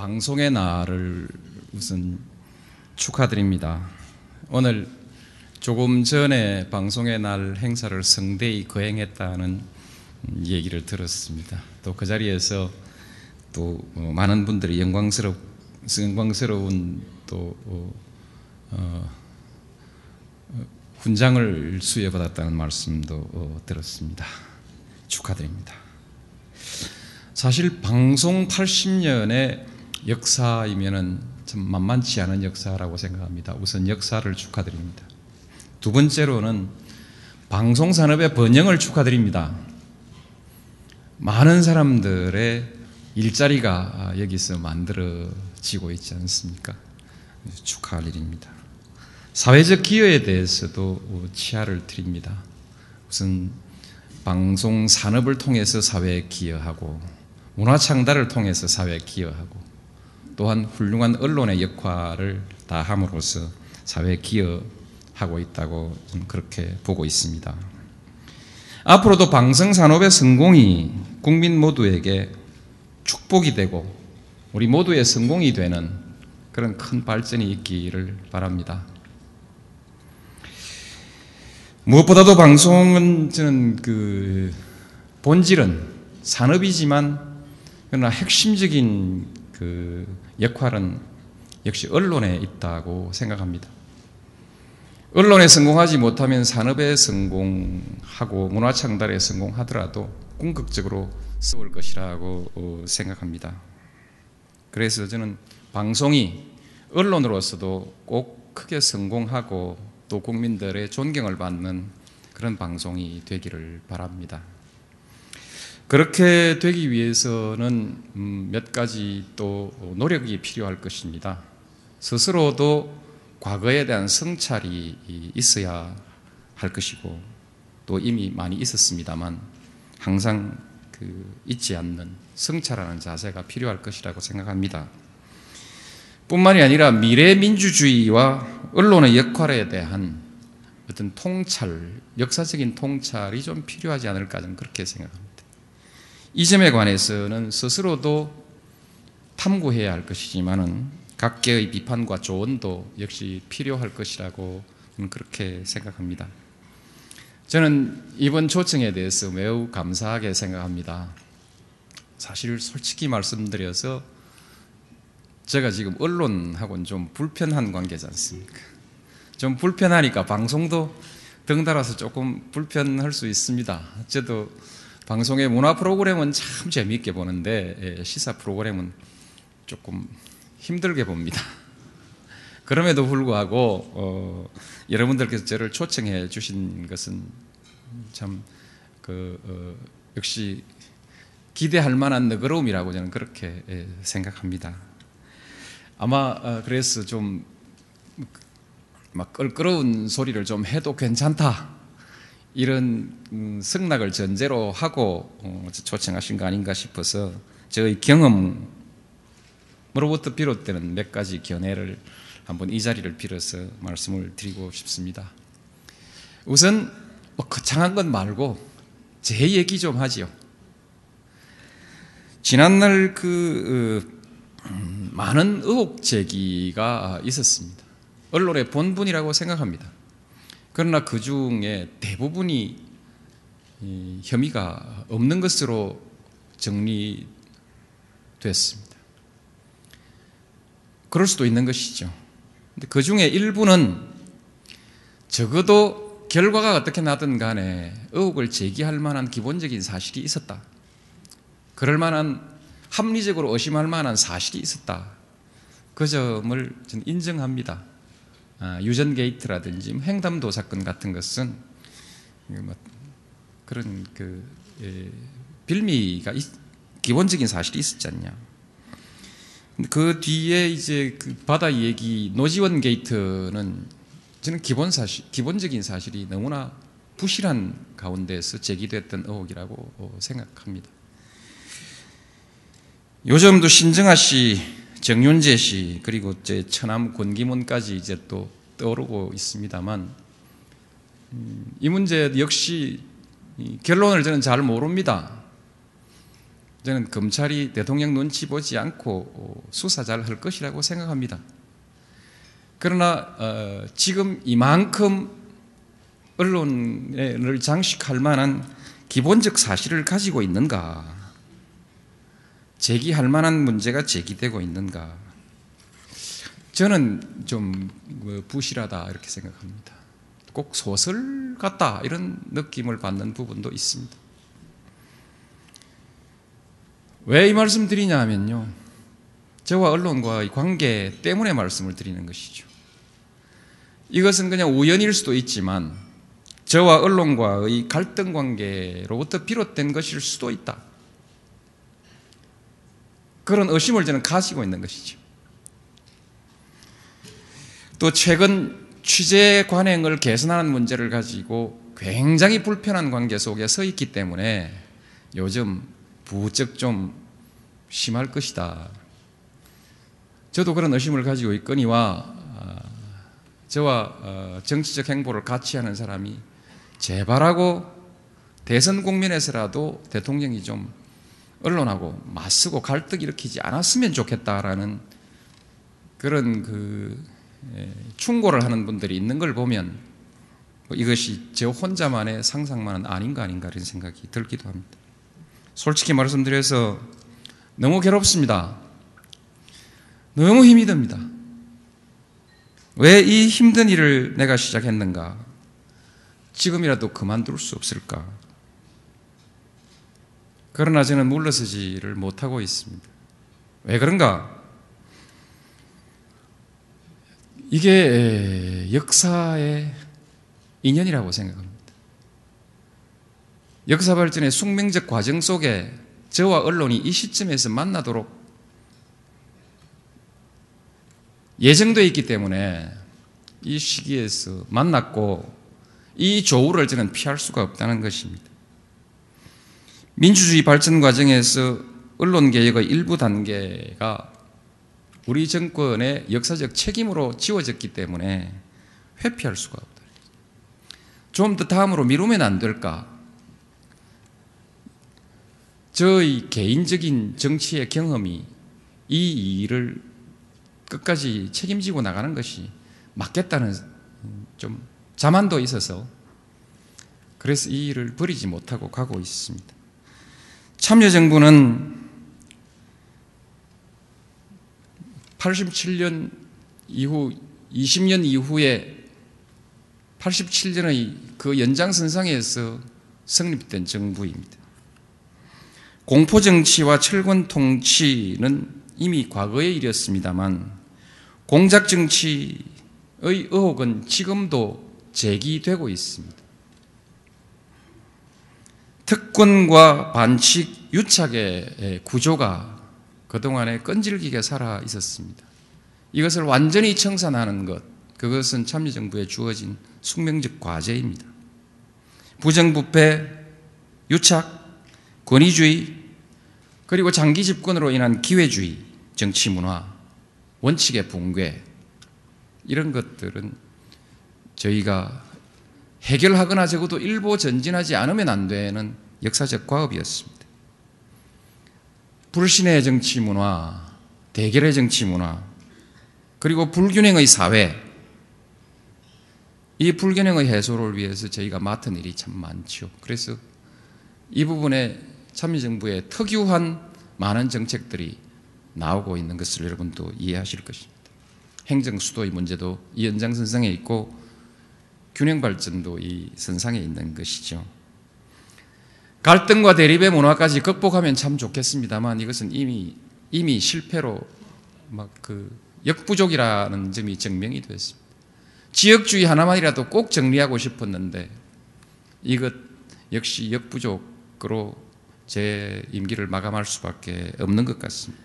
방송의 날을 우선 축하드립니다. 오늘 조금 전에 방송의 날 행사를 성대히 거행했다는 얘기를 들었습니다. 또 그 자리에서 또 어, 많은 분들이 영광스럽 영광스러운 또 어, 어, 훈장을 수여받았다는 말씀도 어, 들었습니다. 축하드립니다. 사실 방송 80년의 역사이면은 참 만만치 않은 역사라고 생각합니다. 우선 역사를 축하드립니다. 두 번째로는 방송 산업의 번영을 축하드립니다. 많은 사람들의 일자리가 여기서 만들어지고 있지 않습니까? 축하할 일입니다. 사회적 기여에 대해서도 치하를 드립니다. 우선 방송 산업을 통해서 사회에 기여하고 문화 창달을 통해서 사회에 기여하고 또한 훌륭한 언론의 역할을 다함으로써 사회에 기여하고 있다고 그렇게 보고 있습니다. 앞으로도 방송 산업의 성공이 국민 모두에게 축복이 되고 우리 모두의 성공이 되는 그런 큰 발전이 있기를 바랍니다. 무엇보다도 방송은 저는 그 본질은 산업이지만 그러나 핵심적인 그 역할은 역시 언론에 있다고 생각합니다. 언론에 성공하지 못하면 산업에 성공하고 문화 창달에 성공하더라도 궁극적으로 썩을 것이라고 생각합니다. 그래서 저는 방송이 언론으로서도 꼭 크게 성공하고 또 국민들의 존경을 받는 그런 방송이 되기를 바랍니다. 그렇게 되기 위해서는 음, 몇 가지 또 노력이 필요할 것입니다. 스스로도 과거에 대한 성찰이 있어야 할 것이고 또 이미 많이 있었습니다만 항상 그 잊지 않는 성찰하는 자세가 필요할 것이라고 생각합니다. 뿐만이 아니라 미래 민주주의와 언론의 역할에 대한 어떤 통찰, 역사적인 통찰이 좀 필요하지 않을까 저는 그렇게 생각합니다. 이 점에 관해서는 스스로도 탐구해야 할 것이지만은 각계의 비판과 조언도 역시 필요할 것이라고 그렇게 생각합니다. 저는 이번 초청에 대해서 매우 감사하게 생각합니다. 사실 솔직히 말씀드려서 제가 지금 언론하고는 좀 불편한 관계지 않습니까? 좀 불편하니까 방송도 덩달아서 조금 불편할 수 있습니다. 저도 방송의 문화 프로그램은 참 재미있게 보는데 예, 시사 프로그램은 조금 힘들게 봅니다. 그럼에도 불구하고 어, 여러분들께서 저를 초청해 주신 것은 참그 어, 역시 기대할 만한 너그러움이라고 저는 그렇게 예, 생각합니다. 아마 어, 그래서 좀 막 껄끄러운 소리를 좀 해도 괜찮다 이런 음, 승낙을 전제로 하고 어, 초청하신 거 아닌가 싶어서 저의 경험으로부터 비롯되는 몇 가지 견해를 한번 이 자리를 빌어서 말씀을 드리고 싶습니다. 우선 뭐 거창한 건 말고 제 얘기 좀 하지요. 지난날 그 음, 많은 의혹 제기가 있었습니다. 언론의 본분이라고 생각합니다. 그러나 그 중에 대부분이 혐의가 없는 것으로 정리됐습니다. 그럴 수도 있는 것이죠. 그 중에 일부는 적어도 결과가 어떻게 나든 간에 의혹을 제기할 만한 기본적인 사실이 있었다. 그럴 만한 합리적으로 의심할 만한 사실이 있었다. 그 점을 인정합니다. 아, 유전 게이트라든지 뭐 횡담도 사건 같은 것은 뭐 그런 그 예, 빌미가 기본적인 사실이 있었지 않냐. 그 뒤에 이제 그 바다 얘기 노지원 게이트는 저는 기본 사실 기본적인 사실이 너무나 부실한 가운데서 제기됐던 의혹이라고 어, 생각합니다. 요즘도 신정아 씨, 정윤재 씨 그리고 제 처남 권기문까지 이제 또 떠오르고 있습니다만 음, 이 문제 역시 결론을 저는 잘 모릅니다. 저는 검찰이 대통령 눈치 보지 않고 어, 수사 잘 할 것이라고 생각합니다. 그러나 어, 지금 이만큼 언론을 장식할 만한 기본적 사실을 가지고 있는가? 제기할 만한 문제가 제기되고 있는가? 저는 좀 어, 부실하다 이렇게 생각합니다. 꼭 소설 같다 이런 느낌을 받는 부분도 있습니다. 왜 이 말씀 드리냐 하면요. 저와 언론과의 관계 때문에 말씀을 드리는 것이죠. 이것은 그냥 우연일 수도 있지만 저와 언론과의 갈등 관계로부터 비롯된 것일 수도 있다. 그런 의심을 저는 가지고 있는 것이죠. 또 최근 취재 관행을 개선하는 문제를 가지고 굉장히 불편한 관계 속에 서 있기 때문에 요즘 부쩍 좀 심할 것이다. 저도 그런 의심을 가지고 있거니와 아, 저와 어, 정치적 행보를 같이 하는 사람이 제발하고 대선 국면에서라도 대통령이 좀 언론하고 맞서고 갈등 일으키지 않았으면 좋겠다라는 그런 그 충고를 하는 분들이 있는 걸 보면 뭐 이것이 저 혼자만의 상상만은 아닌가 아닌가 이런 생각이 들기도 합니다. 솔직히 말씀드려서 너무 괴롭습니다. 너무 힘이 듭니다. 왜 이 힘든 일을 내가 시작했는가? 지금이라도 그만둘 수 없을까? 그러나 저는 물러서지를 못하고 있습니다. 왜 그런가? 이게 역사의 인연이라고 생각합니다. 역사 발전의 숙명적 과정 속에 저와 언론이 이 시점에서 만나도록 예정되어 있기 때문에 이 시기에서 만났고 이 조우를 저는 피할 수가 없다는 것입니다. 민주주의 발전 과정에서 언론 개혁의 일부 단계가 우리 정권의 역사적 책임으로 지워졌기 때문에 회피할 수가 없다. 좀 더 다음으로 미루면 안 될까? 저의 개인적인 정치의 경험이 이 일을 끝까지 책임지고 나가는 것이 맞겠다는 좀 자만도 있어서 그래서 이 일을 버리지 못하고 가고 있습니다. 참여정부는 87년 이후 20년 이후에 87년의 그 연장선상에서 성립된 정부입니다. 공포정치와 철권 통치는 이미 과거의 일이었습니다만 공작정치의 의혹은 지금도 제기되고 있습니다. 특권과 반칙 유착의 구조가 그동안에 끈질기게 살아 있었습니다. 이것을 완전히 청산하는 것, 그것은 참여정부에 주어진 숙명적 과제입니다. 부정부패, 유착, 권위주의, 그리고 장기 집권으로 인한 기회주의, 정치 문화, 원칙의 붕괴, 이런 것들은 저희가 해결하거나 적어도 일부 전진하지 않으면 안 되는 역사적 과업이었습니다. 불신의 정치 문화, 대결의 정치 문화, 그리고 불균형의 사회, 이 불균형의 해소를 위해서 저희가 맡은 일이 참 많죠. 그래서 이 부분에 참여정부의 특유한 많은 정책들이 나오고 있는 것을 여러분도 이해하실 것입니다. 행정 수도의 문제도 이 연장선상에 있고 균형 발전도 이 선상에 있는 것이죠. 갈등과 대립의 문화까지 극복하면 참 좋겠습니다만 이것은 이미 이미 실패로 막 그 역부족이라는 점이 증명이 됐습니다. 지역주의 하나만이라도 꼭 정리하고 싶었는데 이것 역시 역부족으로 제 임기를 마감할 수밖에 없는 것 같습니다.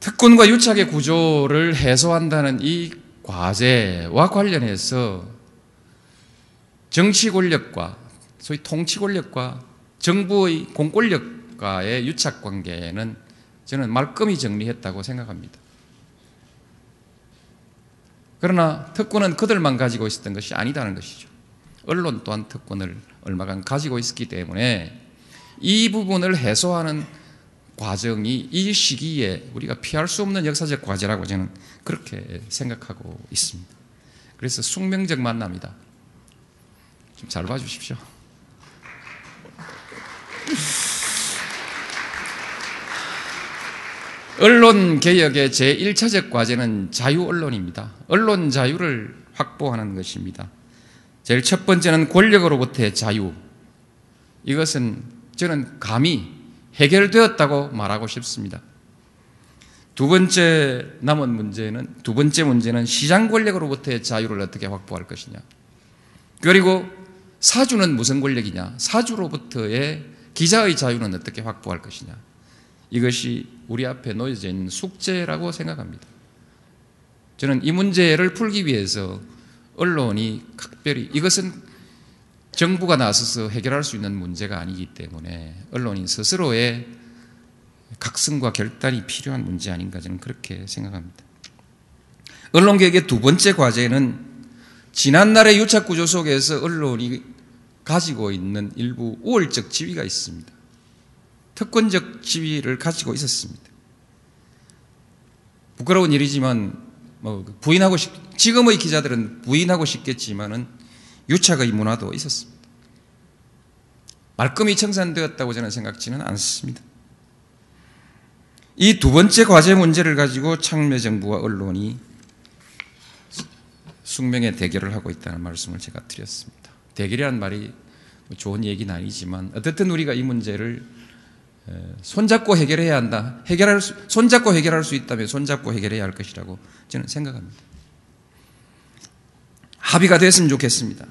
특권과 유착의 구조를 해소한다는 이 과제와 관련해서 정치 권력과 소위 통치 권력과 정부의 공권력과의 유착 관계는 저는 말끔히 정리했다고 생각합니다. 그러나 특권은 그들만 가지고 있었던 것이 아니다는 것이죠. 언론 또한 특권을 얼마간 가지고 있었기 때문에 이 부분을 해소하는 과정이 이 시기에 우리가 피할 수 없는 역사적 과제라고 저는 그렇게 생각하고 있습니다. 그래서 숙명적 만남이다. 좀 잘 봐주십시오. 언론 개혁의 제1차적 과제는 자유 언론입니다. 언론 자유를 확보하는 것입니다. 제일 첫 번째는 권력으로부터의 자유. 이것은 저는 감히 해결되었다고 말하고 싶습니다. 두 번째 남은 문제는 두 번째 문제는 시장 권력으로부터의 자유를 어떻게 확보할 것이냐. 그리고 사주는 무슨 권력이냐? 사주로부터의 기자의 자유는 어떻게 확보할 것이냐? 이것이 우리 앞에 놓여져 있는 숙제라고 생각합니다. 저는 이 문제를 풀기 위해서 언론이 각별히 이것은 정부가 나서서 해결할 수 있는 문제가 아니기 때문에 언론인 스스로의 각성과 결단이 필요한 문제 아닌가 저는 그렇게 생각합니다. 언론개혁의 두 번째 과제는 지난날의 유착 구조 속에서 언론이 가지고 있는 일부 우월적 지위가 있습니다. 특권적 지위를 가지고 있었습니다. 부끄러운 일이지만 뭐 부인하고 싶, 지금의 기자들은 부인하고 싶겠지만은 유착의 문화도 있었습니다. 말끔히 청산되었다고 저는 생각지는 않습니다. 이 두 번째 과제 문제를 가지고 참여정부와 언론이 숙명의 대결을 하고 있다는 말씀을 제가 드렸습니다. 대결이라는 말이 좋은 얘기는 아니지만 어쨌든 우리가 이 문제를 손잡고 해결해야 한다. 해결할 수, 손잡고 해결할 수 있다면 손잡고 해결해야 할 것이라고 저는 생각합니다. 합의가 됐으면 좋겠습니다.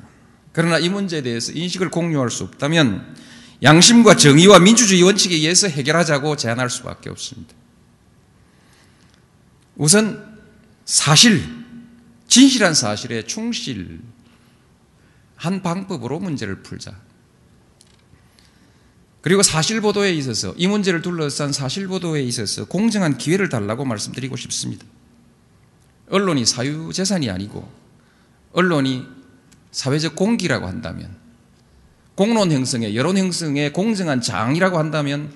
그러나 이 문제에 대해서 인식을 공유할 수 없다면 양심과 정의와 민주주의 원칙에 의해서 해결하자고 제안할 수밖에 없습니다. 우선 사실, 진실한 사실에 충실한 방법으로 문제를 풀자. 그리고 사실보도에 있어서 이 문제를 둘러싼 사실보도에 있어서 공정한 기회를 달라고 말씀드리고 싶습니다. 언론이 사유재산이 아니고 언론이 사회적 공기라고 한다면 공론 형성의 여론 형성의 공정한 장이라고 한다면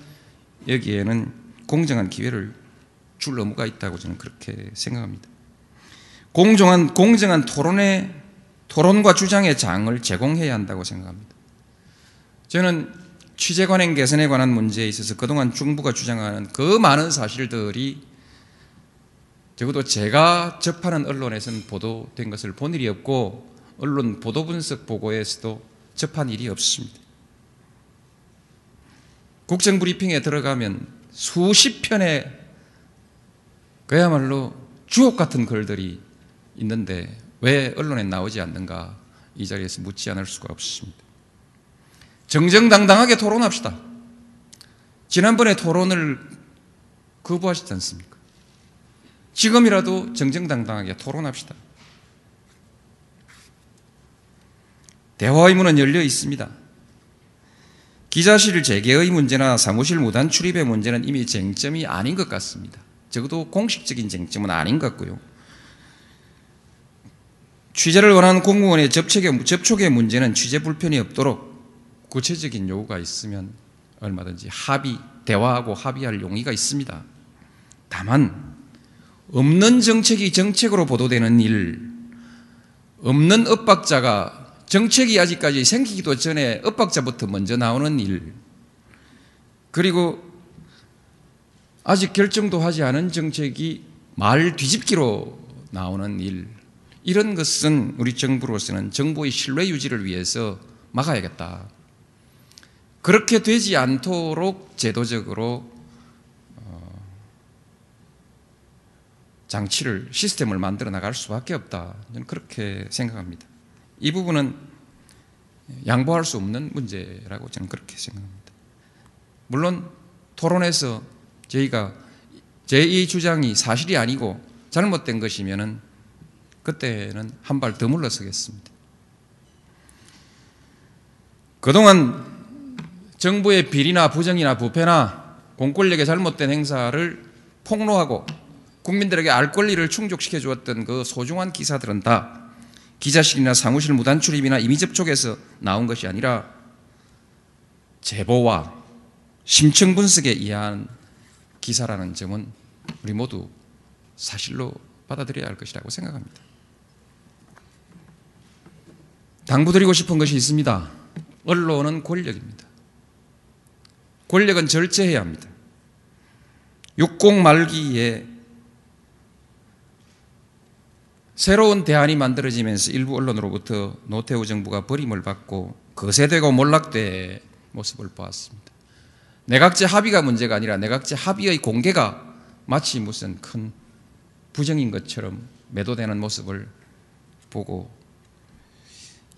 여기에는 공정한 기회를 줄 의무가 있다고 저는 그렇게 생각합니다. 공정한 공정한 토론의 토론과 주장의 장을 제공해야 한다고 생각합니다. 저는 취재 관행 개선에 관한 문제에 있어서 그동안 중부가 주장하는 그 많은 사실들이 적어도 제가 접하는 언론에서는 보도된 것을 본 일이 없고 언론 보도 분석 보고에서도 접한 일이 없습니다. 국정 브리핑에 들어가면 수십 편의 그야말로 주옥 같은 글들이 있는데 왜 언론에 나오지 않는가 이 자리에서 묻지 않을 수가 없습니다. 정정당당하게 토론합시다. 지난번에 토론을 거부하시지 않습니까? 지금이라도 정정당당하게 토론합시다. 대화의 문은 열려 있습니다. 기자실 재개의 문제나 사무실 무단 출입의 문제는 이미 쟁점이 아닌 것 같습니다. 적어도 공식적인 쟁점은 아닌 것 같고요. 취재를 원하는 공무원의 접촉의, 문제는 취재 불편이 없도록 구체적인 요구가 있으면 얼마든지 합의, 대화하고 합의할 용의가 있습니다. 다만, 없는 정책이 정책으로 보도되는 일, 없는 엇박자가 정책이 아직까지 생기기도 전에 엇박자부터 먼저 나오는 일, 그리고 아직 결정도 하지 않은 정책이 말 뒤집기로 나오는 일, 이런 것은 우리 정부로서는 정부의 신뢰 유지를 위해서 막아야겠다. 그렇게 되지 않도록 제도적으로 어, 장치를 시스템을 만들어 나갈 수밖에 없다. 저는 그렇게 생각합니다. 이 부분은 양보할 수 없는 문제라고 저는 그렇게 생각합니다. 물론 토론에서 저희가 제이 주장이 사실이 아니고 잘못된 것이면은 그때는 한 발 더 물러서겠습니다. 그동안 정부의 비리나 부정이나 부패나 공권력의 잘못된 행사를 폭로하고 국민들에게 알 권리를 충족시켜 주었던 그 소중한 기사들은 다 기자실이나 사무실 무단 출입이나 이미 접촉에서 나온 것이 아니라 제보와 심층 분석에 의한 기사라는 점은 우리 모두 사실로 받아들여야 할 것이라고 생각합니다. 당부드리고 싶은 것이 있습니다. 언론은 권력입니다. 권력은 절제해야 합니다. 60 말기에 새로운 대안이 만들어지면서 일부 언론으로부터 노태우 정부가 버림을 받고 거세되고 몰락돼 모습을 보았습니다. 내각제 합의가 문제가 아니라 내각제 합의의 공개가 마치 무슨 큰 부정인 것처럼 매도되는 모습을 보고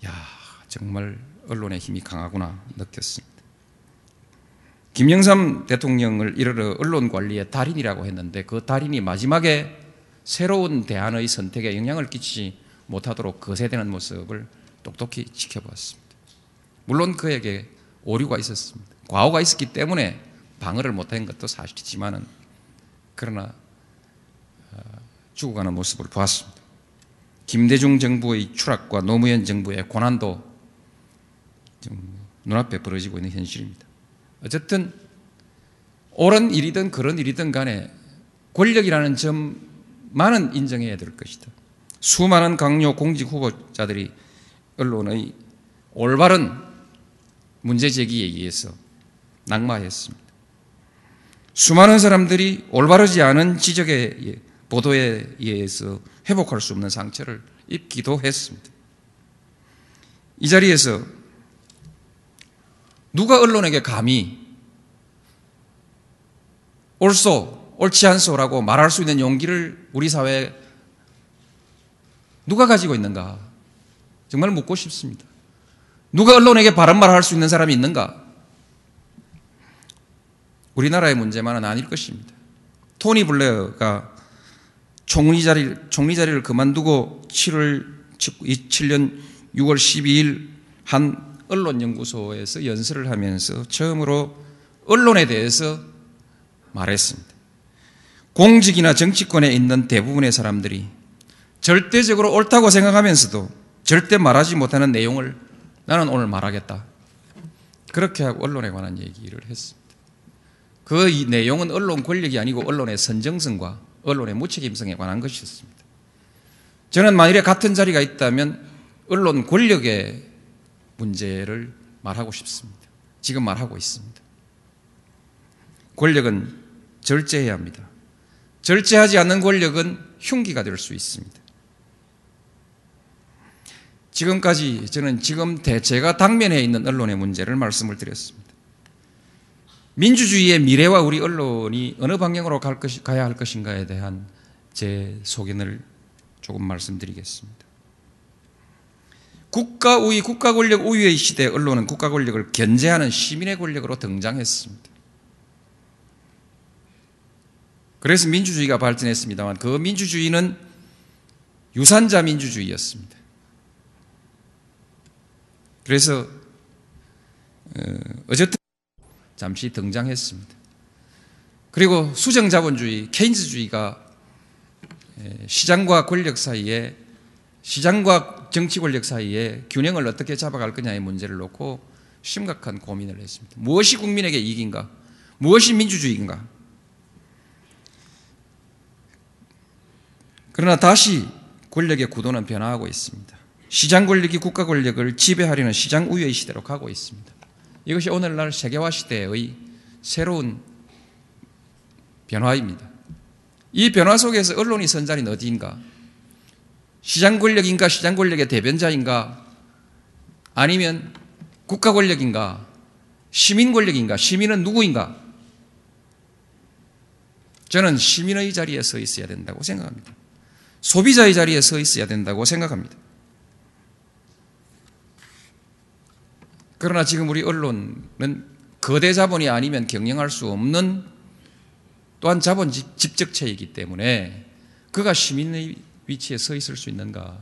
야 정말 언론의 힘이 강하구나 느꼈습니다. 김영삼 대통령을 이르러 언론 관리의 달인이라고 했는데 그 달인이 마지막에 새로운 대안의 선택에 영향을 끼치지 못하도록 거세되는 모습을 똑똑히 지켜보았습니다. 물론 그에게 오류가 있었습니다. 과오가 있었기 때문에 방어를 못한 것도 사실이지만은 그러나 죽어가는 모습을 보았습니다. 김대중 정부의 추락과 노무현 정부의 고난도 눈앞에 벌어지고 있는 현실입니다. 어쨌든 옳은 일이든 그런 일이든 간에 권력이라는 점만은 인정해야 될 것이다. 수많은 강요 공직 후보자들이 언론의 올바른 문제 제기에 의해서 낙마했습니다. 수많은 사람들이 올바르지 않은 지적에 보도에 의해서 회복할 수 없는 상처를 입기도 했습니다. 이 자리에서 누가 언론에게 감히 옳소, 옳지 않소라고 말할 수 있는 용기를 우리 사회에 누가 가지고 있는가? 정말 묻고 싶습니다. 누가 언론에게 바른 말을 할 수 있는 사람이 있는가? 우리나라의 문제만은 아닐 것입니다. 토니 블레어가 총리 자리, 총리 자리를 그만두고 7월, 2007년 6월 12일 한 언론연구소에서 연설을 하면서 처음으로 언론에 대해서 말했습니다. 공직이나 정치권에 있는 대부분의 사람들이 절대적으로 옳다고 생각하면서도 절대 말하지 못하는 내용을 나는 오늘 말하겠다. 그렇게 하고 언론에 관한 얘기를 했습니다. 그 내용은 언론 권력이 아니고 언론의 선정성과 언론의 무책임성에 관한 것이었습니다. 저는 만일에 같은 자리가 있다면 언론 권력의 문제를 말하고 싶습니다. 지금 말하고 있습니다. 권력은 절제해야 합니다. 절제하지 않는 권력은 흉기가 될 수 있습니다. 지금까지 저는 지금 제가 당면에 있는 언론의 문제를 말씀을 드렸습니다. 민주주의의 미래와 우리 언론이 어느 방향으로 갈 것이, 가야 할 것인가에 대한 제 소견을 조금 말씀드리겠습니다. 국가 우위, 국가 권력 우위의 시대 언론은 국가 권력을 견제하는 시민의 권력으로 등장했습니다. 그래서 민주주의가 발전했습니다만 그 민주주의는 유산자 민주주의였습니다. 그래서 어쨌든 잠시 등장했습니다. 그리고 수정자본주의, 케인즈주의가 시장과 권력 사이에 시장과 정치 권력 사이에 균형을 어떻게 잡아갈 거냐의 문제를 놓고 심각한 고민을 했습니다. 무엇이 국민에게 이익인가? 무엇이 민주주의인가? 그러나 다시 권력의 구도는 변화하고 있습니다. 시장 권력이 국가 권력을 지배하려는 시장 우위의 시대로 가고 있습니다. 이것이 오늘날 세계화 시대의 새로운 변화입니다. 이 변화 속에서 언론이 선 자리는 어디인가? 시장 권력인가? 시장 권력의 대변자인가? 아니면 국가 권력인가? 시민 권력인가? 시민은 누구인가? 저는 시민의 자리에 서 있어야 된다고 생각합니다. 소비자의 자리에 서 있어야 된다고 생각합니다. 그러나 지금 우리 언론은 거대 자본이 아니면 경영할 수 없는 또한 자본 집적체이기 때문에 그가 시민의 위치에 서 있을 수 있는가?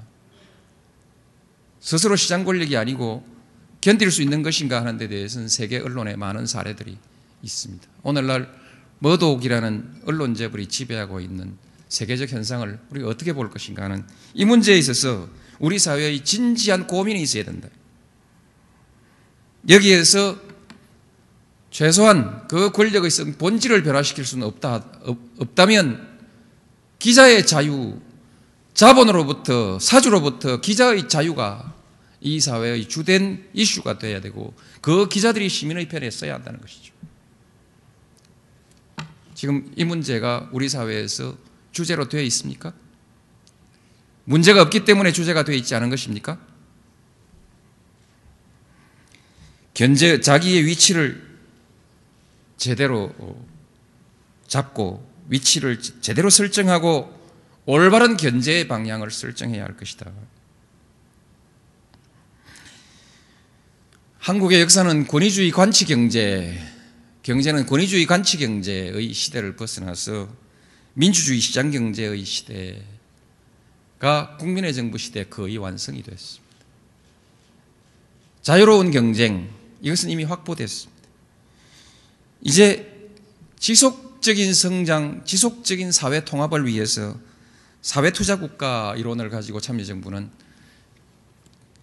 스스로 시장 권력이 아니고 견딜 수 있는 것인가 하는 데 대해서는 세계 언론에 많은 사례들이 있습니다. 오늘날 머독이라는 언론 재벌이 지배하고 있는 세계적 현상을 우리가 어떻게 볼 것인가 하는 이 문제에 있어서 우리 사회의 진지한 고민이 있어야 된다. 여기에서 최소한 그 권력의 본질을 변화시킬 수는 없다, 없다면 기자의 자유, 자본으로부터, 사주로부터 기자의 자유가 이 사회의 주된 이슈가 되어야 되고 그 기자들이 시민의 편에 서야 한다는 것이죠. 지금 이 문제가 우리 사회에서 주제로 되어 있습니까? 문제가 없기 때문에 주제가 되어 있지 않은 것입니까? 견제, 자기의 위치를 제대로 잡고 위치를 제대로 설정하고 올바른 견제의 방향을 설정해야 할 것이다. 한국의 역사는 권위주의 관치 경제, 경제는 권위주의 관치 경제의 시대를 벗어나서 민주주의 시장 경제의 시대가 국민의 정부 시대 거의 완성이 됐습니다. 자유로운 경쟁, 이것은 이미 확보됐습니다. 이제 지속적인 성장, 지속적인 사회 통합을 위해서 사회투자국가 이론을 가지고 참여정부는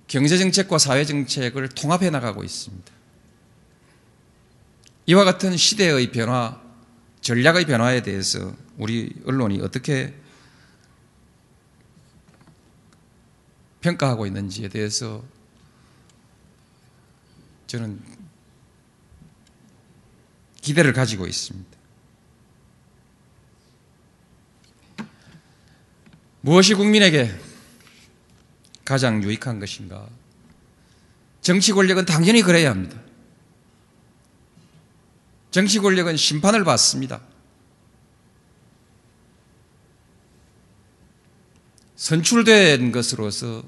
경제정책과 사회정책을 통합해 나가고 있습니다. 이와 같은 시대의 변화, 전략의 변화에 대해서 우리 언론이 어떻게 평가하고 있는지에 대해서 저는 기대를 가지고 있습니다. 무엇이 국민에게 가장 유익한 것인가? 정치 권력은 당연히 그래야 합니다. 정치 권력은 심판을 받습니다. 선출된 것으로서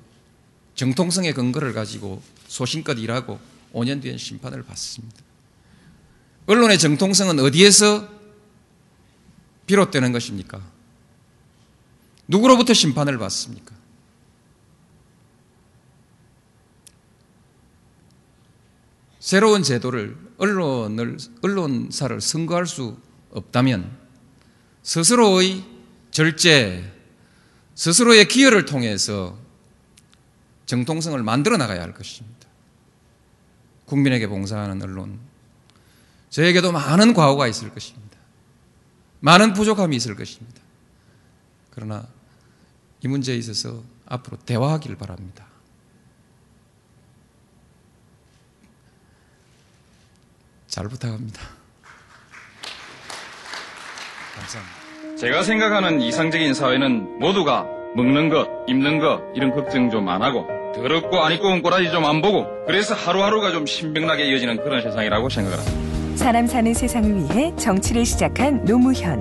정통성의 근거를 가지고 소신껏 일하고 5년 뒤엔 심판을 받습니다. 언론의 정통성은 어디에서 비롯되는 것입니까? 누구로부터 심판을 받습니까? 새로운 제도를 언론을 언론사를 선거할 수 없다면 스스로의 절제, 스스로의 기여를 통해서 정통성을 만들어 나가야 할 것입니다. 국민에게 봉사하는 언론, 저에게도 많은 과오가 있을 것입니다. 많은 부족함이 있을 것입니다. 그러나 이 문제에 있어서 앞으로 대화하길 바랍니다. 잘 부탁합니다. 감사합니다. 제가 생각하는 이상적인 사회는 모두가 먹는 것, 입는 것 이런 걱정 좀 안 하고 더럽고 안 입고 온 꼬라지 좀 안 보고 그래서 하루하루가 좀 신명나게 이어지는 그런 세상이라고 생각을 합니다. 사람 사는 세상을 위해 정치를 시작한 노무현.